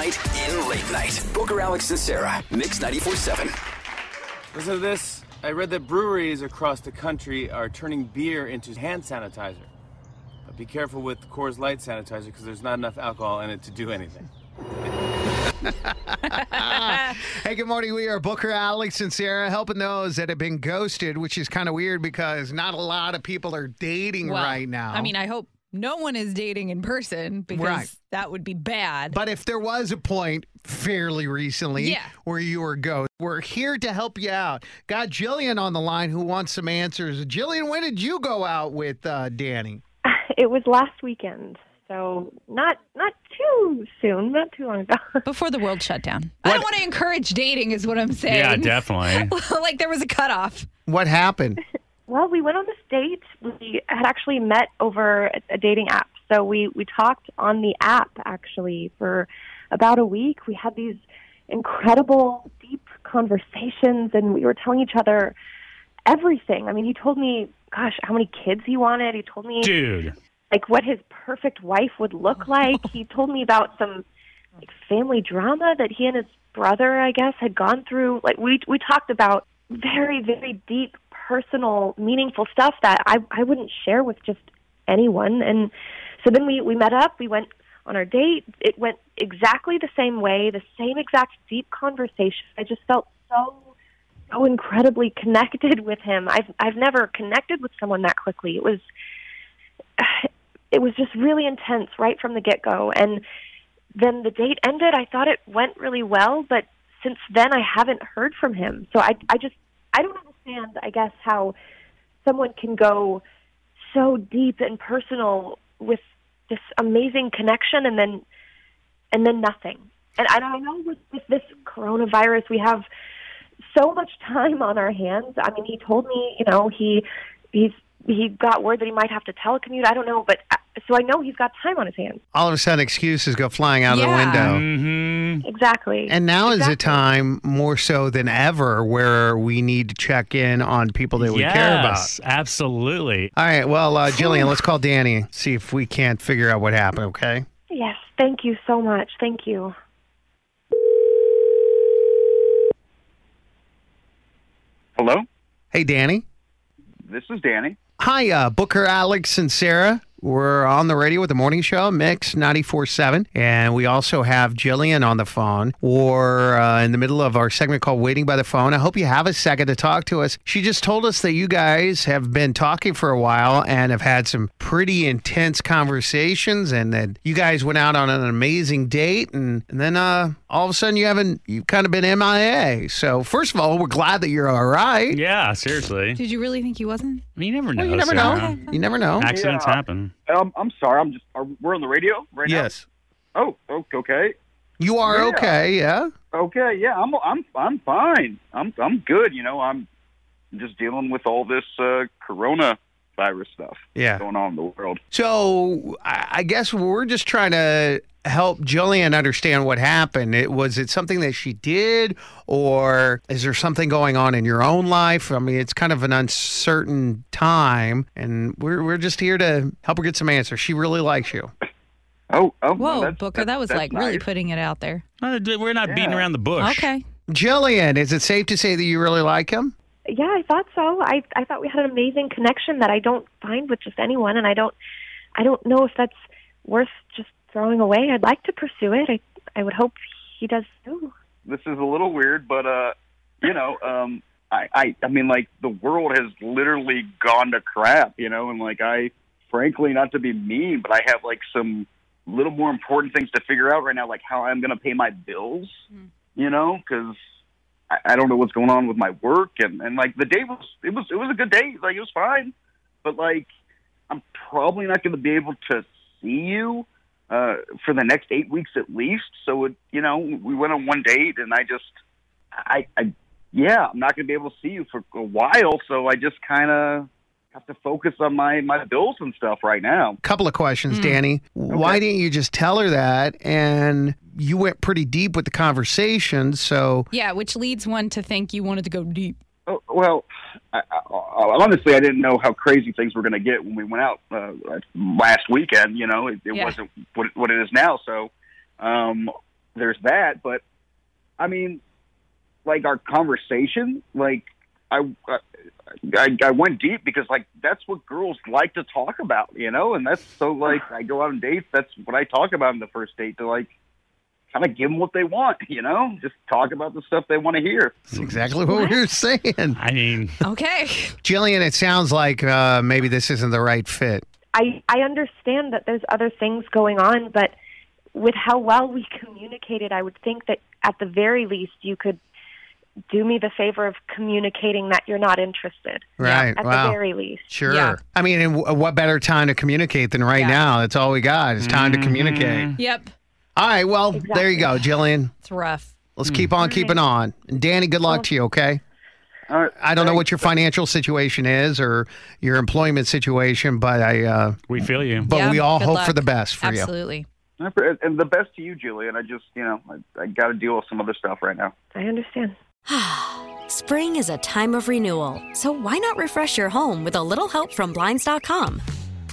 Night in late night. Booker, Alex, and Sarah. Mix 94.7. Listen to this. I read that breweries across the country are turning beer into hand sanitizer. But be careful with Coors Light sanitizer because there's not enough alcohol in it to do anything. Hey, good morning. We are Booker, Alex, and Sarah helping those that have been ghosted, which is kind of weird because not a lot of people are dating Well, right now. I mean, I hope no one is dating in person because Right. that would be bad. But if there was a point fairly recently Yeah. where you were ghost, we're here to help you out. Got Jillian on the line who wants some answers. Jillian, when did you go out with uh, Danny? It was last weekend, so not not too soon, not too long ago. Before the world shut down. I don't want to encourage dating, is what I'm saying. Yeah, definitely. like there was a cutoff. What happened? Well, we went on this date. We had actually met over a, a dating app, so we we talked on the app actually for about a week. We had these incredible, deep conversations, and we were telling each other everything. I mean, he told me, gosh, how many kids he wanted. He told me Dude. like what his perfect wife would look like. he told me about some like family drama that he and his brother, I guess, had gone through. Like we we talked about very very deep, personal, meaningful stuff that I I wouldn't share with just anyone. And so then we we met up. We went on our date. It went exactly the same way, the same exact deep conversation. I just felt so so incredibly connected with him. I've I've never connected with someone that quickly. It was it was just really intense right from the get go. And then the date ended. I thought it went really well, but since then I haven't heard from him. So I I just I don't understand. I guess how someone can go so deep and personal with this amazing connection and then and then nothing. And I I know with, with this coronavirus we have so much time on our hands. I mean, he told me, you know, he he's he got word that he might have to telecommute. I don't know, but uh, so I know he's got time on his hands. All of a sudden, excuses go flying out Yeah. the window. Mm-hmm. Exactly. And now is a time more so than ever where we need to check in on people that we care about. Yes, absolutely. All right, well, uh, Jillian, let's call Danny, see if we can't figure out what happened, okay? Yes, thank you so much. Thank you. Hello, Hey, Danny. this is Danny. Hi, uh, Booker, Alex, and Sarah. We're on the radio with the morning show, Mix 94.7. And we also have Jillian on the phone. We're uh, in the middle of our segment called Waiting by the Phone. I hope you have a second to talk to us. She just told us that you guys have been talking for a while and have had some pretty intense conversations and that you guys went out on an amazing date. And, and then uh, all of a sudden you haven't, you've kind of been MIA. So, first of all, we're glad that you're all right. Yeah, seriously. Did you really think he wasn't? I mean, you never know. Well, you never Sarah. know. You never know. Accidents Yeah. happen. Um, I'm sorry. I'm just. Are, we're on the radio right now? Yes. now. Oh, o- okay. You are Yeah. okay, yeah? Okay. Yeah, I'm. I'm. I'm fine. I'm. I'm good. You know, I'm just dealing with all this uh, Corona virus stuff Yeah. going on in the world. So I I guess we're just trying to help Jillian understand what happened. It was it something that she did, or is there something going on in your own life? I mean, it's kind of an uncertain time, and we're we're just here to help her get some answers. She really likes you. Oh, oh, Whoa, that's- Booker, that was that's like really putting it out there. Uh, We're not beating around the bush. Okay. Jillian, is it safe to say that you really like him? Yeah, I thought so. I I thought we had an amazing connection that I don't find with just anyone, and I don't I don't know if that's worth just throwing away. I'd like to pursue it. I I would hope he does too. this is a little weird, but uh, you know, um, I, I, I mean, like the world has literally gone to crap, you know, and like I, frankly, not to be mean, but I have like some little more important things to figure out right now, like how I'm going to pay my bills, you know, because I, I don't know what's going on with my work, and and like the day was, it was, it was a good day, like it was fine, but like I'm probably not going to be able to see you uh, for the next eight weeks at least. So it, you know, we went on one date, and I just, I, I, yeah, I'm not going to be able to see you for a while. So I just kind of have to focus on my my bills and stuff right now. Couple of questions, Danny. Why didn't you just tell her that? And you went pretty deep with the conversation, so Yeah, which leads one to think you wanted to go deep. Oh, well, I, I, honestly, I didn't know how crazy things were going to get when we went out uh, last weekend. You know, it, it Yeah. wasn't what, it- what it is now. So um, there's that. But I mean, like our conversation, like I, I I went deep because like that's what girls like to talk about, you know, and that's so like I go out on dates. That's what I talk about in the first date to like kind of give them what they want, you know, just talk about the stuff they want to hear. that's exactly what we were saying. I mean, Okay. Jillian, it sounds like uh, maybe this isn't the right fit. I I understand that there's other things going on, but with how well we communicated, I would think that at the very least you could do me the favor of communicating that you're not interested. Right. At wow. the very least. Sure. Yeah. I mean, and w- what better time to communicate than right Yeah. now? That's all we got. It's time to communicate. Yep. All right. Well, there you go, Jillian. It's rough. Let's keep on keeping on. And Danny, good luck to you, okay? All right. I don't know what your financial situation is or your employment situation, but I uh we feel you. but Yeah, we all hope luck. for the best for you. Absolutely. And the best to you, Julian. I just, you know, I, I got to deal with some other stuff right now. I understand. Spring is a time of renewal, so why not refresh your home with a little help from Blinds.com?